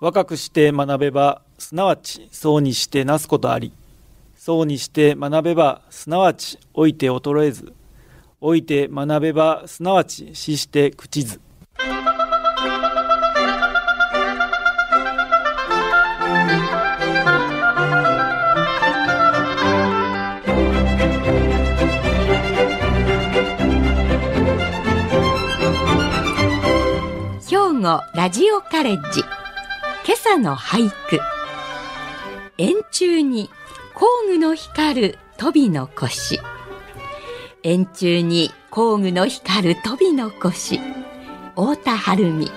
若くして学べば、すなわちそうにしてなすことあり。そうにして学べば、すなわち老いて衰えず。老いて学べば、すなわち死して朽ちず。兵庫ラジオカレッジ今朝の俳句。円柱に工具の光る飛びの腰。円柱に工具の光る飛びの腰。太田晴美。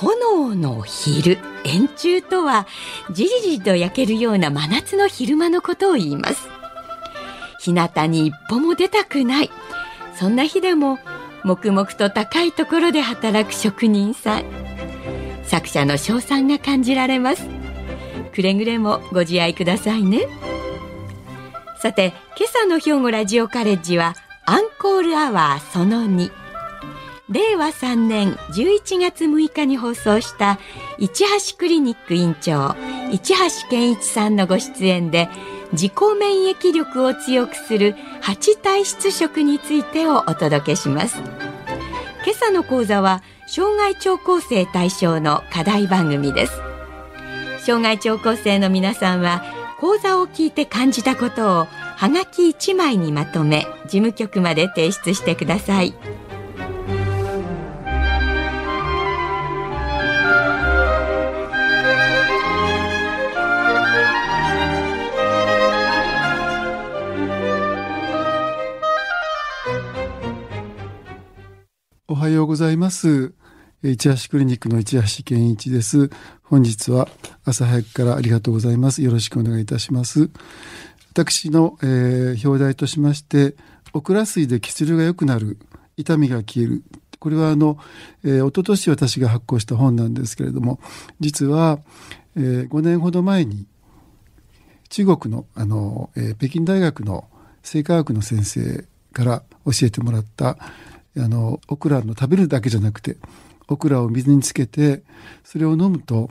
炎の昼。円柱とはじりじりと焼けるような真夏の昼間のことを言います。日向に一歩も出たくない。そんな日でも黙々と高いところで働く職人さん。作者の称賛が感じられます。くれぐれもご自愛くださいね。さて今朝の兵庫ラジオカレッジはアンコールアワーその2令和3年11月6日に放送した市橋クリニック院長市橋健一さんのご出演で自己免疫力を強くする8体質食についてをお届けします。今朝の講座は障害聴講生対象の課題番組です。障害聴講生の皆さんは講座を聞いて感じたことをはがき1枚にまとめ事務局まで提出してください。はようございます。市橋クリニックの市橋健一です。本日は朝早くからありがとうございます。よろしくお願いいたします。私の、えー表題としまして、オクラ水で血流が良くなる、痛みが消える。これはあの、えー、一昨年私が発行した本なんですけれども、実は、えー5年ほど前に中国のあの、えー北京大学の生化学の先生から教えてもらったあのオクラの食べるだけじゃなくてオクラを水につけてそれを飲むと、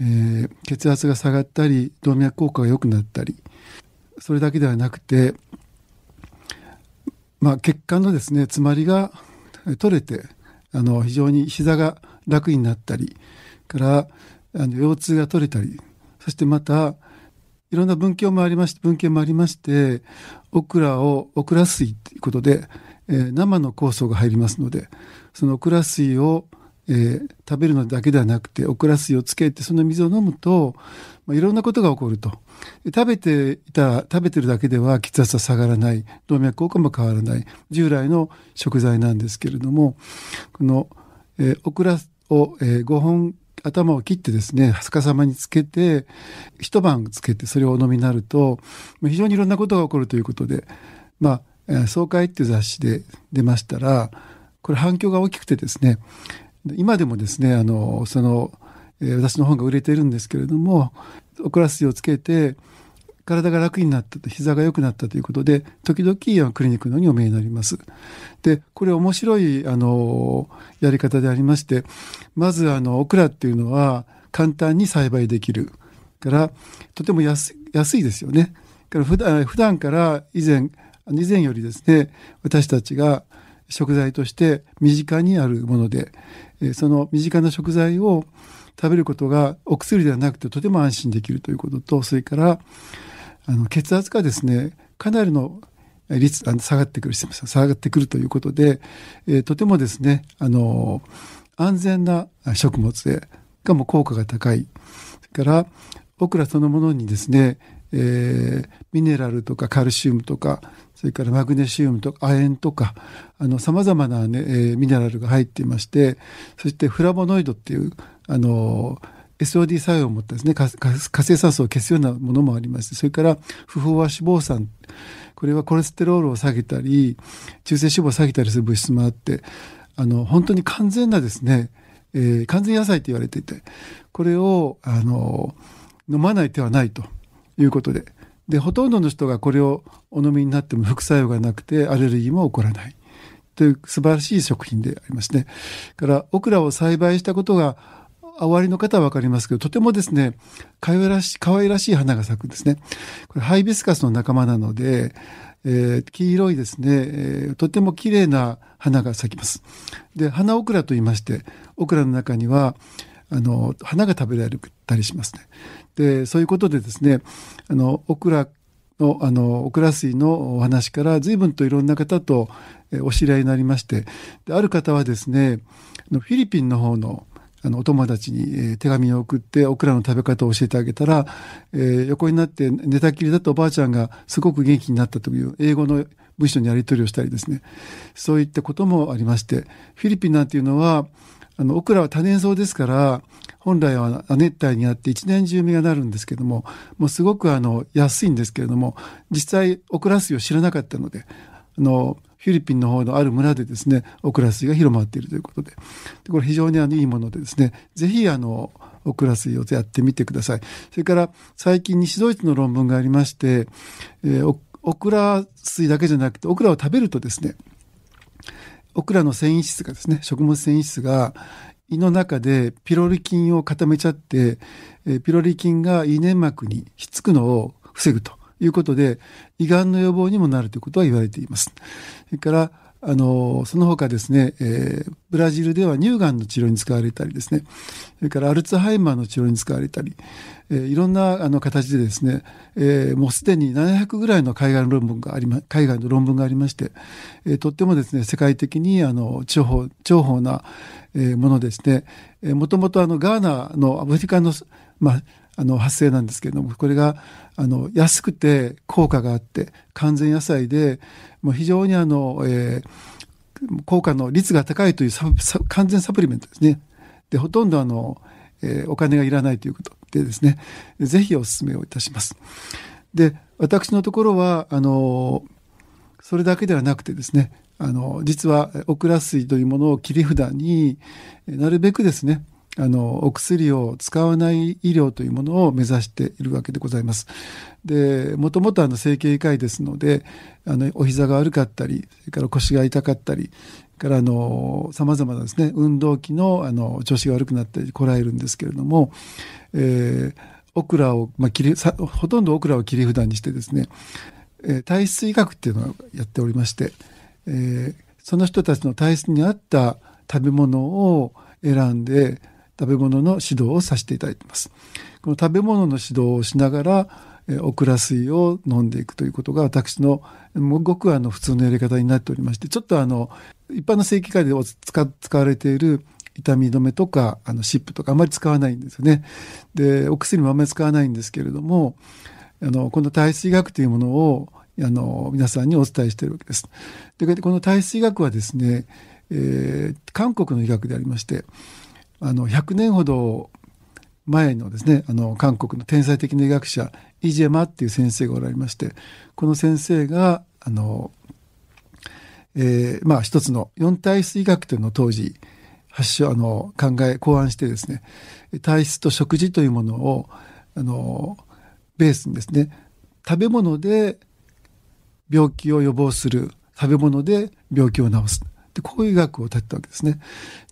えー血圧が下がったり動脈硬化が良くなったりそれだけではなくて、まあ、血管のですね詰まりが取れてあの非常に膝が楽になったりからあの腰痛が取れたりそしてまたいろんな文献もありまして文献もありましてオクラをオクラ水ということで、えー生の酵素が入りますのでそのオクラ水を、えー食べるのだけではなくてオクラ水をつけてその水を飲むと、まあ、いろんなことが起こると。食べていた食べてるだけでは血圧は下がらない。動脈硬化も変わらない。従来の食材なんですけれどもこの、えーオクラを、え5本頭を切ってですね逆さまにつけて一晩つけてそれをお飲みになると非常にいろんなことが起こるということでまあえー総会っていう雑誌で出ましたらこれ反響が大きくてですね今でもですねあのその、え私の本が売れてるんですけれどもオクラ水をつけて体が楽になったと膝が良くなったということで時々クリニックのにお見えになります。でこれ面白いあのやり方でありましてまずあのオクラっていうのは簡単に栽培できるからとても安い安いですよね。から普段普段から以前以前よりですね私たちが食材として身近にあるものでその身近な食材を食べることがお薬ではなくてとても安心できるということとそれからあの血圧がですねかなりの率あの下がってくる下がってくるということで、えーとてもですねあの安全な食物でがも効果が高い。それからオクラそのものにですね、えーミネラルとかカルシウムとかそれからマグネシウムとか亜鉛とかさまざまな、ねえーミネラルが入っていましてそしてフラボノイドっていうあの SOD 作用を持ったですねかか活性酸素を消すようなものもありましてそれから不飽和脂肪酸これはコレステロールを下げたり中性脂肪を下げたりする物質もあってあの本当に完全なですね、えー完全野菜と言われていてこれをあの飲まない手はないということででほとんどの人がこれをお飲みになっても副作用がなくてアレルギーも起こらないという素晴らしい食品でありますね。からオクラを栽培したことが終わりの方はわかりますけど、とてもですね、かわいらしい、可愛らしい花が咲くんですね。これハイビスカスの仲間なので、えー、黄色いですね、えー、とても綺麗な花が咲きます。で、花オクラと言いまして、オクラの中には、あの、花が食べられたりしますね。で、そういうことでですね、あの、オクラの、あの、オクラ水のお話から随分といろんな方と、お知り合いになりまして、である方はですね、フィリピンの方の、あのお友達に、手紙を送ってオクラの食べ方を教えてあげたら、えー、横になって寝たきりだとおばあちゃんがすごく元気になったという英語の文章にやり取りをしたりですねそういったこともありましてフィリピンなんていうのはあのオクラは多年草ですから本来は亜熱帯にあって一年中実がなるんですけどももうすごくあの安いんですけれども実際オクラ水を知らなかったのであのフィリピンの方のある村でですねオクラ水が広まっているということで。これ非常にあのいいものでですねぜひあのオクラ水をやってみてください。それから最近西ドイツの論文がありまして、えー、オクラ水だけじゃなくてオクラを食べるとですねオクラの繊維質がですね食物繊維質が胃の中でピロリ菌を固めちゃって、えピロリ菌が胃粘膜にひっつくのを防ぐということで、胃がんの予防にもなるということは言われています。それから、あの、その他ですね、えー、ブラジルでは乳がんの治療に使われたりですね、それからアルツハイマーの治療に使われたり、えー、いろんなあの形でですね、えー、もうすでに700ぐらいの海外の論文がありま、海外の論文がありまして、え、とってもですね、世界的にあの重宝、重宝な、え、ものですね、えー、もともとあのガーナのアフリカの、まあ、あの発生なんですけれどもこれがあの安くて効果があって完全野菜でもう非常にあの、えー、効果の率が高いという完全サプリメントですね。でほとんどあの、えー、お金がいらないということでですねぜひお勧めをいたします。で私のところはあのそれだけではなくてですねあの実はオクラ水というものを切り札になるべくですねあのお薬を使わない医療というものを目指しているわけでございます。でもともとあの整形外科医ですのであのお膝が悪かったりそれから腰が痛かったりからさまざまなですね運動器のあの調子が悪くなってこらえるんですけれども、えー、オクラを、まあ、切りほとんどオクラを切り札にしてですね、えー、体質医学っていうのをやっておりまして、えー、その人たちの体質に合った食べ物を選んで食べ物の指導をさせていただいてます。この食べ物の指導をしながら、えオクラ水を飲んでいくということが私のごくあの普通のやり方になっておりましてちょっとあの一般の正規科で使使われている痛み止めとかあの湿布とかあまり使わないんですよね。でお薬もあまり使わないんですけれどもあのこの体質医学というものをあの皆さんにお伝えしているわけです。でこの体質医学はですね、えー、韓国の医学でありましてあの100年ほど前のですねあの韓国の天才的な医学者イジェマっていう先生がおられましてこの先生があの、えー、まあ一つの四体質医学というのを当時発祥あの考え考案してですね体質と食事というものをあのベースにですね食べ物で病気を予防する食べ物で病気を治すでこういう医学を立てたわけですね。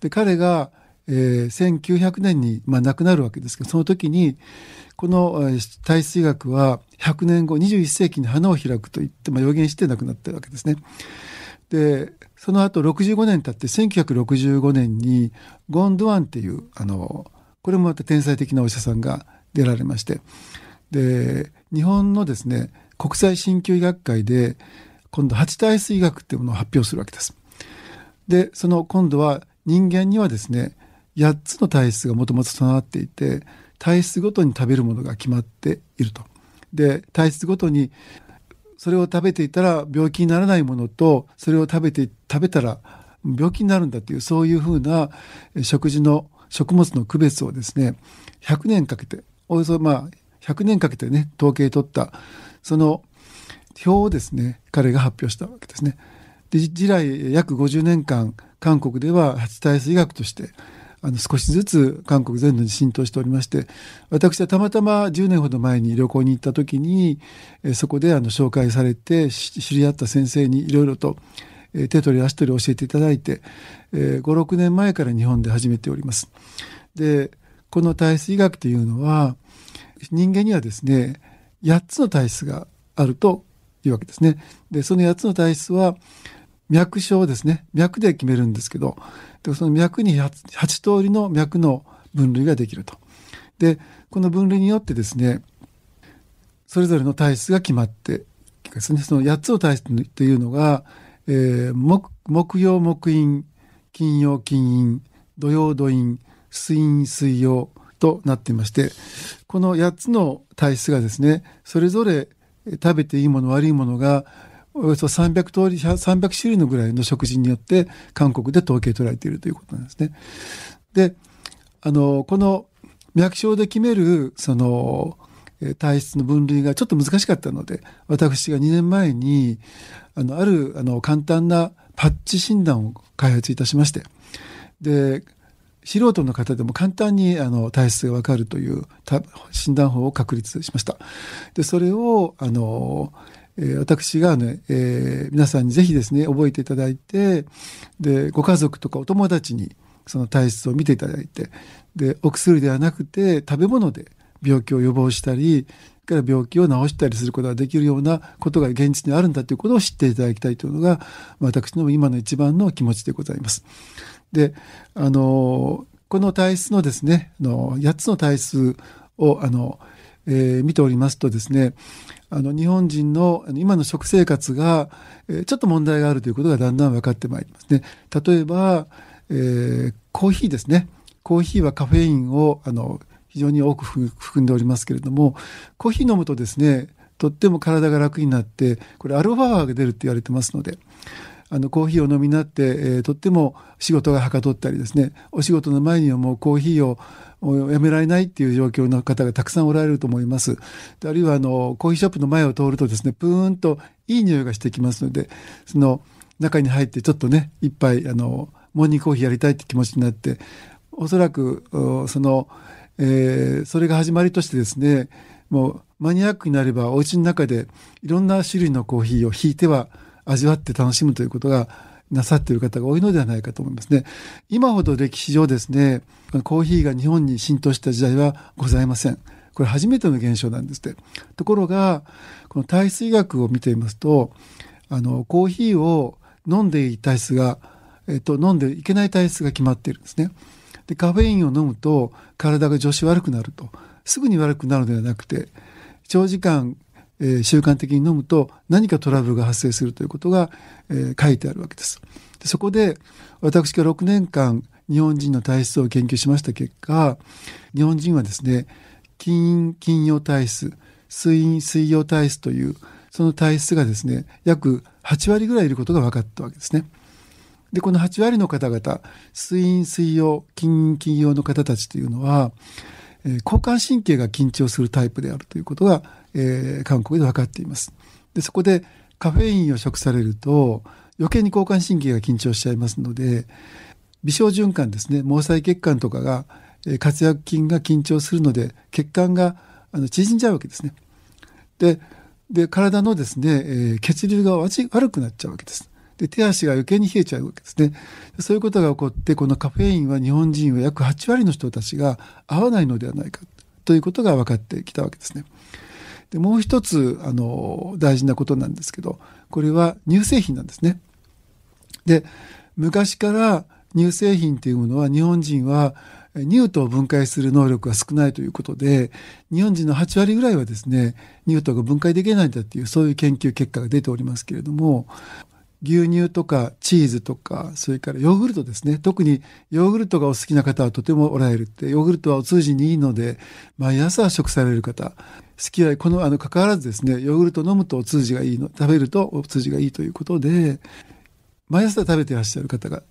で彼がえー、1900年に、まあ、亡くなるわけですけどその時にこの、えー、体質医学は100年後21世紀に花を開くと言って、まあ、予言して亡くなったわけですね。でその後65年経って1965年にゴン・ドゥアンっていうあのこれもまた天才的なお医者さんが出られましてで日本のですね国際鍼灸医学会で今度八体質医学っていうものを発表するわけです。でその今度は人間にはですね8つの体質がもともと備わっていて体質ごとに食べるものが決まっていると。で体質ごとにそれを食べていたら病気にならないものとそれを食べて食べたら病気になるんだというそういうふうな食事の食物の区別をですね100年かけておよそまあ100年かけてね統計取ったその表をですね彼が発表したわけですね。で以来約50年間韓国では初体質医学としてあの少しずつ韓国全土に浸透しておりまして私はたまたま10年ほど前に旅行に行った時にそこであの紹介されて知り合った先生にいろいろと手取り足取り教えていただいて56年前から日本で始めております。でこの体質医学というのは人間にはですね8つの体質があるというわけですね。でその8つの体質は脈症ですね脈で決めるんですけどでその脈に 8, 8通りの脈の分類ができると。でこの分類によってですねそれぞれの体質が決まってですねその8つの体質というのが、えー、木木曜木陰金曜金陰土曜土陰水陰水曜となっていましてこの8つの体質がですねそれぞれ食べていいもの悪いものがおよそ300通り300種類のぐらいの食事によって韓国で統計取られているということなんですね。であのこの脈症で決めるその体質の分類がちょっと難しかったので私が2年前にあのあるあの簡単なパッチ診断を開発いたしましてで素人の方でも簡単にあの体質がわかるという診断法を確立しました。でそれをあの、えー、私がね、えー、皆さんにぜひですね覚えていただいてでご家族とかお友達にその体質を見ていただいてでお薬ではなくて食べ物で病気を予防したりから病気を治したりすることができるようなことが現実にあるんだということを知っていただきたいというのが私の今の一番の気持ちでございます。であのこの体質のですねの8つの体質をあの、えー、見ておりますとですねあの日本人の今の食生活が、えー、ちょっと問題があるということがだんだん分かってまいりますね。例えば、えー、コーヒーですねコーヒーはカフェインをあの非常に多く含んでおりますけれどもコーヒー飲むとですねとっても体が楽になってこれアルファ波が出るって言われてますのであのコーヒーを飲みになって、えー、とっても仕事がはかどったりですねお仕事の前にはもうコーヒーをやめられないっていう状況の方がたくさんおられると思います。あるいはあのコーヒーショップの前を通るとですねプーンといい匂いがしてきますのでその中に入ってちょっとね一杯あのモーニングコーヒーやりたいって気持ちになっておそらくその、えー、それが始まりとしてですねもうマニアックになればお家の中でいろんな種類のコーヒーを引いては味わって楽しむということがなさっている方が多いのではないかと思いますね。今ほど歴史上ですね、コーヒーが日本に浸透した時代はございません。これ初めての現象なんですって。ところが、この体質医学を見ていますと、あの、コーヒーを飲んでいい体質が、えっと、飲んでいけない体質が決まっているんですね。で、カフェインを飲むと体が調子悪くなると。すぐに悪くなるのではなくて、長時間えー、習慣的に飲むと何かトラブルが発生するということが、えー、書いてあるわけです。でそこで私が6年間日本人の体質を研究しました結果日本人はですね金陰金曜体質水陰水曜体質というその体質がですね約8割ぐらいいることが分かったわけですね。でこの8割の方々水陰水曜金金曜の方たちというのは、えー、交感神経が緊張するタイプであるということがえー、韓国で分かっています。でそこでカフェインを食されると余計に交感神経が緊張しちゃいますので微小循環ですね毛細血管とかが、えー、活躍筋が緊張するので血管があの縮んじゃうわけですね。でで体のですね、えー、血流が悪くなっちゃうわけです。で手足が余計に冷えちゃうわけですね。そういうことが起こってこのカフェインは日本人は約8割の人たちが合わないのではないかということが分かってきたわけですね。でもう一つあの大事なことなんですけどこれは乳製品なんですね。で昔から乳製品っていうものは日本人は乳糖を分解する能力が少ないということで日本人の8割ぐらいはですね乳糖が分解できないんだっていうそういう研究結果が出ておりますけれども牛乳とかチーズとかそれからヨーグルトですね。特にヨーグルトがお好きな方はとてもおられるってヨーグルトはお通じにいいので毎朝食される方好き嫌いこのあの関わらずですねヨーグルト飲むとお通じがいいの食べるとお通じがいいということで毎朝食べてらっしゃる方が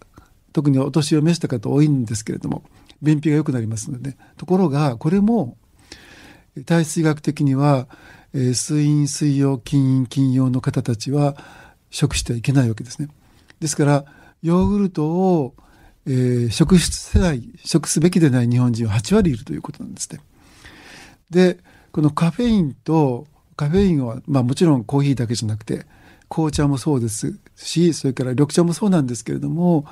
特にお年を召した方多いんですけれども便秘が良くなりますので、ね、ところがこれも体質医学的には、えー、水陰水曜金陰金曜の方たちは食してはいけないわけですね。ですからヨーグルトを、えー、食せない食すべきでない日本人は8割いるということなんですね。でこのカフェインとカフェインは、まあ、もちろんコーヒーだけじゃなくて紅茶もそうですし、それから緑茶もそうなんですけれども、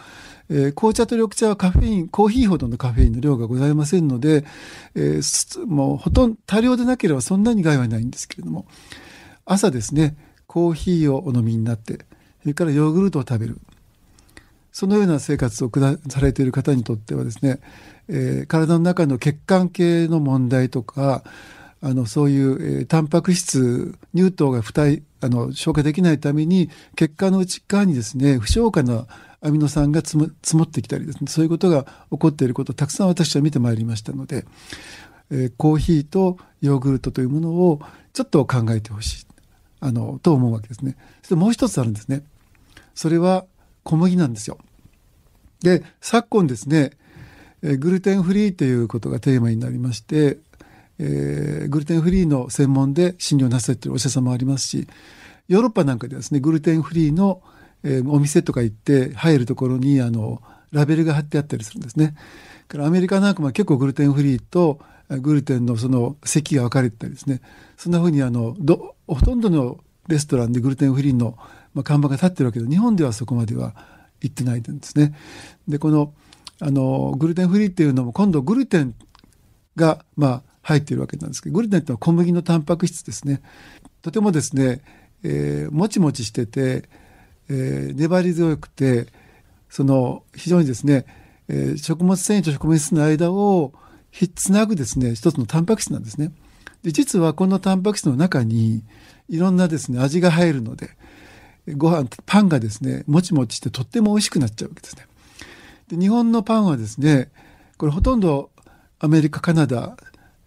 えー、紅茶と緑茶はカフェイン、コーヒーほどのカフェインの量がございませんので、えー、もうほとんど多量でなければそんなに害はないんですけれども、朝ですね、コーヒーをお飲みになって、それからヨーグルトを食べる。そのような生活を下されている方にとってはですね、えー、体の中の血管系の問題とか、あのそういう、えー、タンパク質乳糖が不体あの消化できないために血管の内側にですね不消化なアミノ酸が積もってきたりですねそういうことが起こっていることをたくさん私は見てまいりましたので、えー、コーヒーとヨーグルトというものをちょっと考えてほしいあのと思うわけですね。そしてもう一つあるんですね。それは小麦なんですよ。で昨今ですね、えー、グルテンフリーということがテーマになりましてえー、グルテンフリーの専門で診療なさっているお医者様もありますしヨーロッパなんかではですねグルテンフリーの、えー、お店とか行って入るところにあのラベルが貼ってあったりするんですね。からアメリカなんかも結構グルテンフリーとグルテンのその席が分かれてたりですねそんなふうにあのどほとんどのレストランでグルテンフリーの、まあ、看板が立ってるわけで日本ではそこまでは行ってないんですね。でこのあのグルテンフリーっていうのも今度グルテンがまあ入っているわけなんですけどグルテンというのは小麦のタンパク質ですねとてもですね、えー、もちもちしてて、えー、粘り強くてその非常にですね、えー、食物繊維と食物質の間をつなぐですね一つのタンパク質なんですね。で実はこのタンパク質の中にいろんなですね味が入るのでご飯パンがですねもちもちしてとっても美味しくなっちゃうわけですね。で日本のパンはですねこれほとんどアメリカカナダ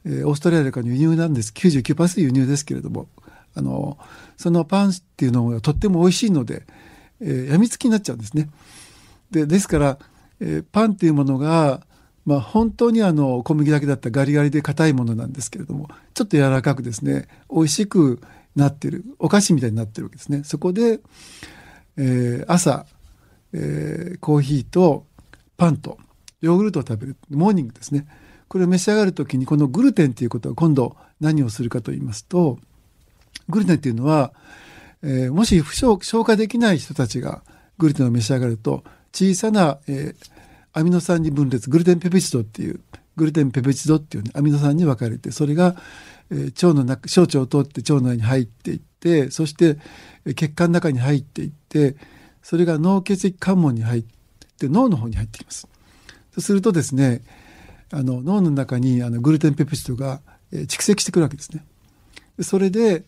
えー、オーストラリアから輸入なんです。99%輸入ですけれどもあのそのパンっていうのがとっても美味しいので、えー、やみつきになっちゃうんですね。でですから、えー、パンっていうものが、まあ、本当にあの小麦だけだったらガリガリで硬いものなんですけれどもちょっと柔らかくですね美味しくなってるお菓子みたいになってるわけですね。そこで、えー、朝、えー、コーヒーとパンとヨーグルトを食べるモーニングですね。これを召し上がる時にこのグルテンっていうことは今度何をするかと言いますとグルテンっていうのは、えー、もし不消化できない人たちがグルテンを召し上がると小さな、えー、アミノ酸に分裂グルテンペプチドっていうグルテンペプチドっていう、ね、アミノ酸に分かれてそれが、えー、腸の中小腸を通って腸内に入っていってそして血管の中に入っていってそれが脳血液関門に入って脳の方に入ってきます。そうするとですねあの脳の中にあのグルテンペプチドが、えー、蓄積してくるわけですね。それで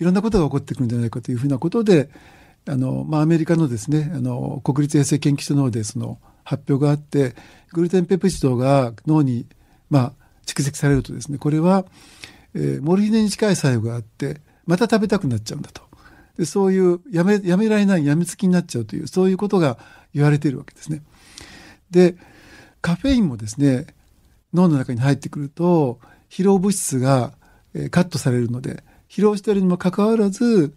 いろんなことが起こってくるんじゃないかというふうなことであの、まあ、アメリカのですねあの国立衛生研究所の方でその発表があってグルテンペプチドが脳に、まあ、蓄積されるとですねこれは、えー、モルヒネに近い作用があってまた食べたくなっちゃうんだとでそういうやめやめられないやみつきになっちゃうというそういうことが言われているわけですね。でカフェインもですね脳の中に入ってくると疲労物質がカットされるので疲労しているにもかかわらず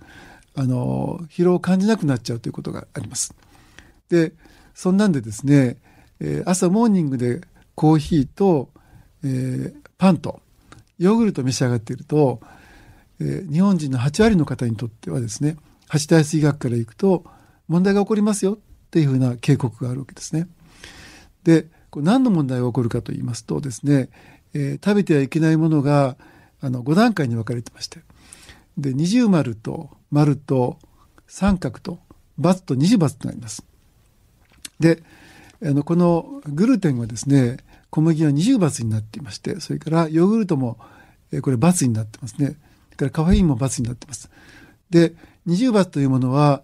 あの疲労を感じなくなっちゃうということがあります。でそんなんでですね、え朝モーニングでコーヒーと、えー、パンとヨーグルトを召し上がっていると、えー、日本人の8割の方にとってはですね八大水学からいくと問題が起こりますよっていうふうな警告があるわけですね。でこれ何の問題が起こるかと言いますとですね、えー、食べてはいけないものがあの5段階に分かれてましてで二重丸と丸と三角と×と二重×となります。であのこのグルテンはですね小麦は二重×になっていましてそれからヨーグルトも、これ×になってますね。それからカフェインも×になってます。で二重×というものは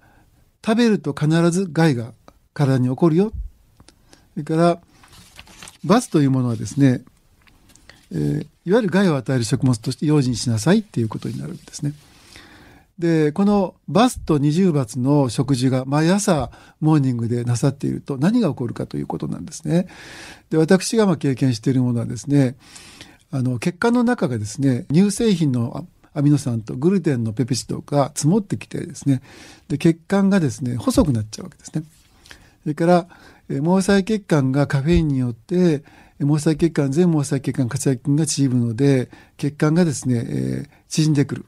食べると必ず害が体に起こるよ。それから罰というものはですね、えー、いわゆる害を与える食物として用心しなさいっていうことになるんですね。でこのバスと二重罰の食事が毎朝モーニングでなさっていると何が起こるかということなんですね。で私がま経験しているものはですねあの血管の中がですね乳製品のアミノ酸とグルテンのペプチドが積もってきてですねで血管がですね細くなっちゃうわけですね。それから毛細血管がカフェインによって毛細血管全毛細血管活躍筋が縮むので血管がですね、えー、縮んでくる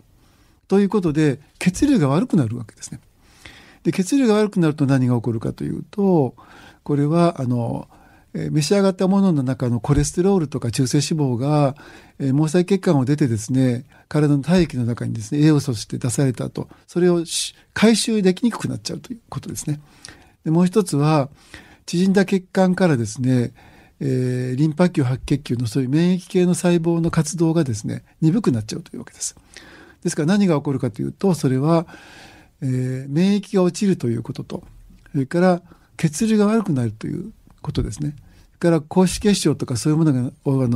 ということで血流が悪くなるわけですね。で血流が悪くなると何が起こるかというとこれはあのえ召し上がったものの中のコレステロールとか中性脂肪が、え毛細血管を出てですね体の体液の中にですね栄養素として出された後それを回収できにくくなっちゃうということですね。でもう一つは縮んだ血管からですね、えー、リンパ球白血球のそういう免疫系の細胞の活動がですね鈍くなっちゃうというわけです。ですから何が起こるかというとそれは、えー、免疫が落ちるということとそれから血流が悪くなるということですね。それから高脂血症とかそういうものが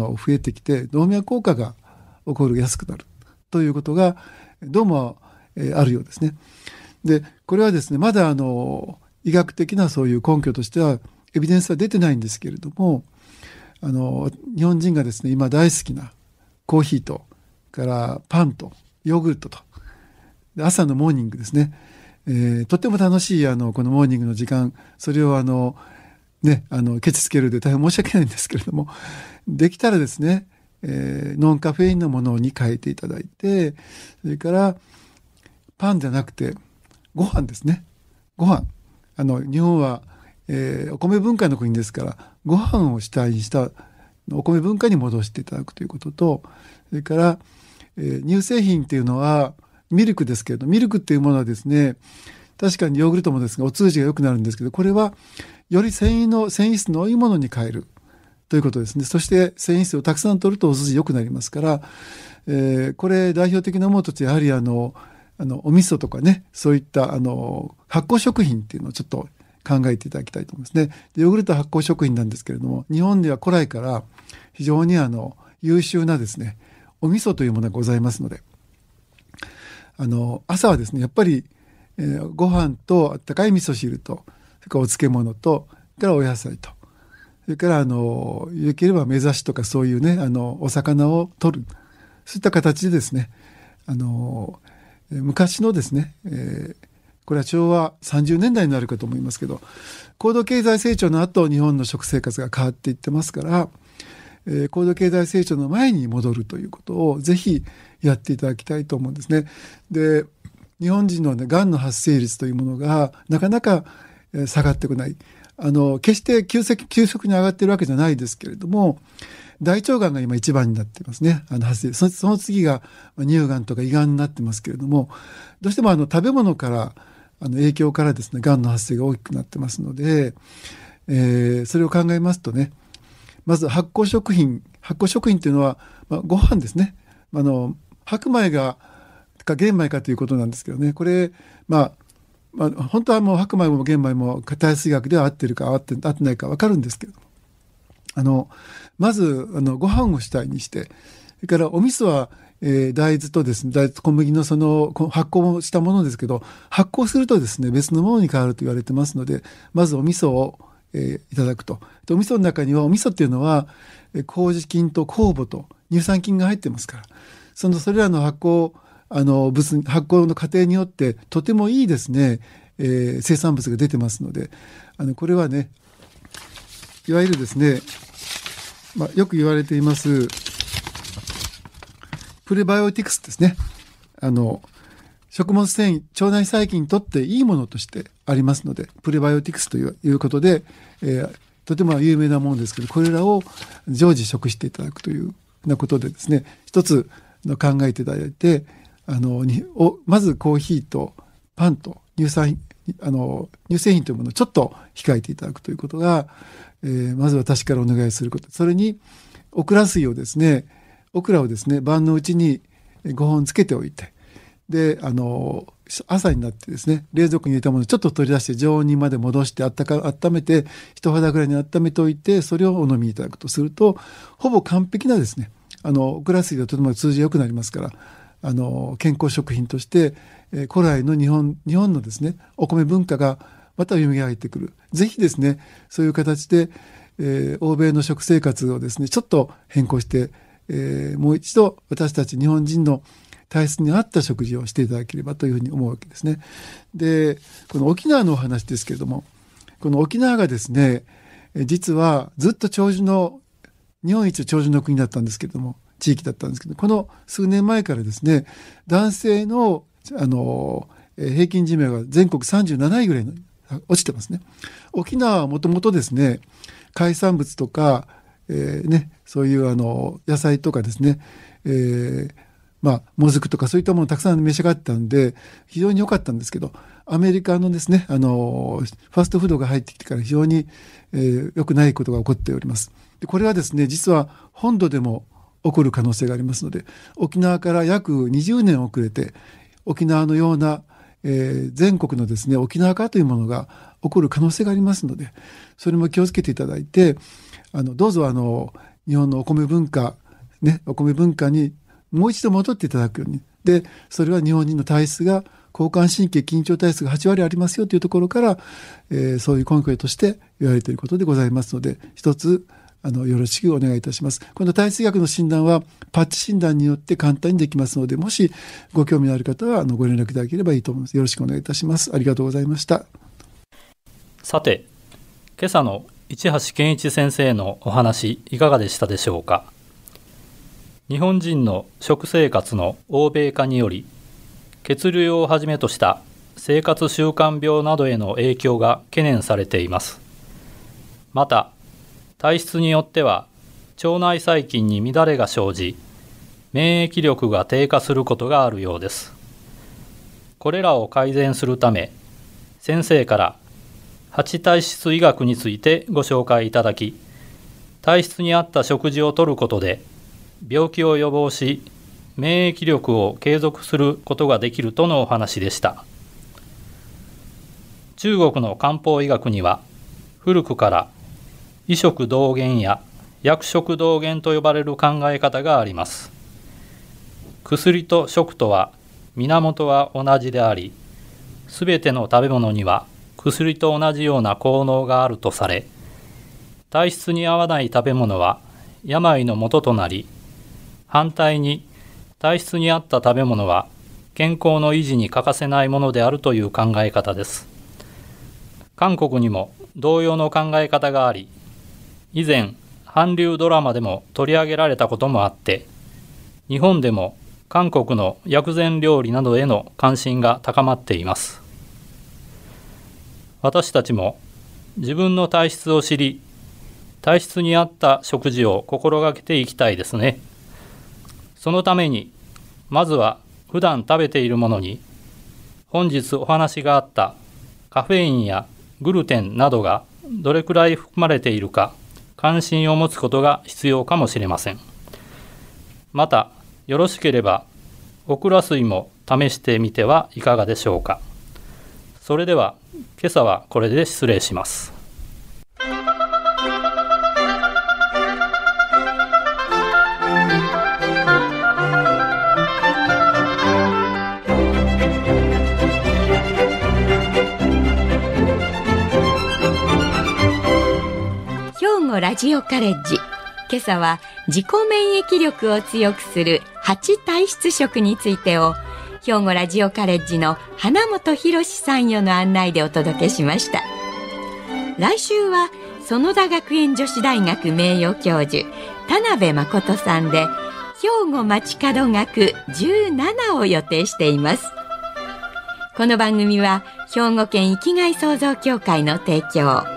増えてきて動脈硬化が起こりやすくなるということがどうも、えー、あるようですね。でこれはですねまだあの医学的なそういう根拠としてはエビデンスは出てないんですけれどもあの日本人がですね今大好きなコーヒーとからパンとヨーグルトと。朝のモーニングですね、えー、とっても楽しいあのこのモーニングの時間。それをあのね、あのケチつけるで大変申し訳ないんですけれども。できたらですね、えー、ノンカフェインのものに変えていただいてそれからパンじゃなくてご飯ですね。ご飯。あの日本は、えー、お米文化の国ですからご飯を主体にしたお米文化に戻していただくということとそれから、えー、乳製品っていうのはミルクですけれどミルクっていうものはですね確かにヨーグルトもですがお通じが良くなるんですけどこれはより繊維の繊維質の多いものに変えるということですねそして繊維質をたくさん取るとお筋良くなりますから、えー、これ代表的なものとしてやはりあのあのお味噌とかねそういったあの発酵食品っていうのをちょっと考えていただきたいと思いますね。ヨーグルト発酵食品なんですけれども日本では古来から非常にあの優秀なですねお味噌というものがございますので。あの朝はですねやっぱり、えー、ご飯とあったかい味噌汁とそれからお漬物とそれからお野菜とそれからあのよければ目指しとかそういうねあのお魚を取る。そういった形でですねあの昔のですね、えー、これは昭和30年代になるかと思いますけど高度経済成長の後日本の食生活が変わっていってますから、え、高度経済成長の前に戻るということをぜひやっていただきたいと思うんですね。で日本人のねがんの発生率というものがなかなか下がってこない。あの、決して急速急速に上がってるわけじゃないですけれども、大腸がんが今一番になってますね。あの発生その次が乳がんとか胃がんになってますけれども、どうしてもあの食べ物からあの影響からですね、がんの発生が大きくなってますので、えー、それを考えますとね、まず発酵食品、発酵食品っていうのは、まあ、ご飯ですね。あの白米がか玄米かということなんですけどね、これ、まあまあ、本当はもう白米も玄米も体数学では合ってるか合って合ってないか分かるんですけどあのまずあのご飯を主体にしてそれからお味噌は、えー、大豆とですね大豆小麦のその発酵したものですけど発酵するとですね別のものに変わると言われてますのでまずお味噌を、えー、いただくと。お味噌の中にはお味噌っていうのはえ麹菌と酵母と乳酸菌が入ってますから。そのそれらの発酵あの物発酵の過程によってとてもいいですね、えー、生産物が出てますので。あのこれはねいわゆるですね、まあ、よく言われていますプレバイオティクスですね。あの食物繊維腸内細菌にとっていいものとしてありますのでプレバイオティクスということで、えー、とても有名なものですけどこれらを常時食していただくというようなことでですね一つの考えていただいてあのにおまずコーヒーとパンと乳酸あの乳製品というものをちょっと控えていただくということが、えー、まず私からお願いすること。それにオクラ水をですねオクラをですね晩のうちに5本つけておいてであの朝になってですね冷蔵庫に入れたものをちょっと取り出して常温にまで戻してあったか温めて人肌ぐらいに温めておいてそれをお飲みいただくとするとほぼ完璧なですねあのオクラ水がとても通じ良くなりますからあの健康食品として、えー、古来の日本日本のですねお米文化がまた蘇ってくる。ぜひですねそういう形で、えー、欧米の食生活をですねちょっと変更して、えー、もう一度私たち日本人の体質に合った食事をしていただければというふうに思うわけですね。でこの沖縄のお話ですけれどもこの沖縄がですね実はずっと長寿の日本一長寿の国だったんですけれども地域だったんですけどこの数年前からですね男性のあのえー平均寿命が全国37位ぐらいの落ちてますね。沖縄はもともとですね、海産物とか、えーね、そういうあの野菜とかですね、えーまあ、もずくとかそういったものをたくさん召し上がったんで、非常に良かったんですけど、アメリカのですね、あの、ファストフードが入ってきてから非常に、えー良くないことが起こっております。でこれはですね、実は本土でも起こる可能性がありますので、沖縄から約20年遅れて、沖縄のような、えー全国のですね、沖縄化というものが起こる可能性がありますので、それも気をつけていただいて、あの、どうぞあの、日本のお米文化、ね、お米文化にもう一度戻っていただくように。で、それは日本人の体質が、交感神経緊張体質が8割ありますよというところから、えーそういう根拠として言われていることでございますので、一つ、あの、よろしくお願いいたします。この体質学の診断は、パッチ診断によって簡単にできますので、もしご興味のある方は、あの、ご連絡いただければいいと思います。よろしくお願いいたします。ありがとうございました。さて今朝の市橋健一先生のお話いかがでしたでしょうか？日本人の食生活の欧米化により血流をはじめとした生活習慣病などへの影響が懸念されています。また体質によっては腸内細菌に乱れが生じ免疫力が低下することがあるようです。これらを改善するため先生から八体質医学についてご紹介いただき体質に合った食事をとることで病気を予防し免疫力を継続することができるとのお話でした。中国の漢方医学には古くから医食同源や薬食同源と呼ばれる考え方があります。薬と食とは源は同じでありすべての食べ物には薬と同じような効能があるとされ体質に合わない食べ物は病の元となり反対に体質に合った食べ物は健康の維持に欠かせないものであるという考え方です。韓国にも同様の考え方があり以前韓流ドラマでも取り上げられたこともあって日本でも韓国の薬膳料理などへの関心が高まっています。私たちも自分の体質を知り体質に合った食事を心がけていきたいですね。そのためにまずは普段食べているものに本日お話があったカフェインやグルテンなどがどれくらい含まれているか関心を持つことが必要かもしれません。またよろしければオクラ水も試してみてはいかがでしょうか。それでは今朝はこれで失礼します。ラジオカレッジ。今朝は自己免疫力を強くする8体質食についてを兵庫ラジオカレッジの花本博参与の案内でお届けしました。来週は園田学園女子大学名誉教授田辺誠さんで兵庫街角学17を予定しています。この番組は兵庫県生きがい創造協会の提供。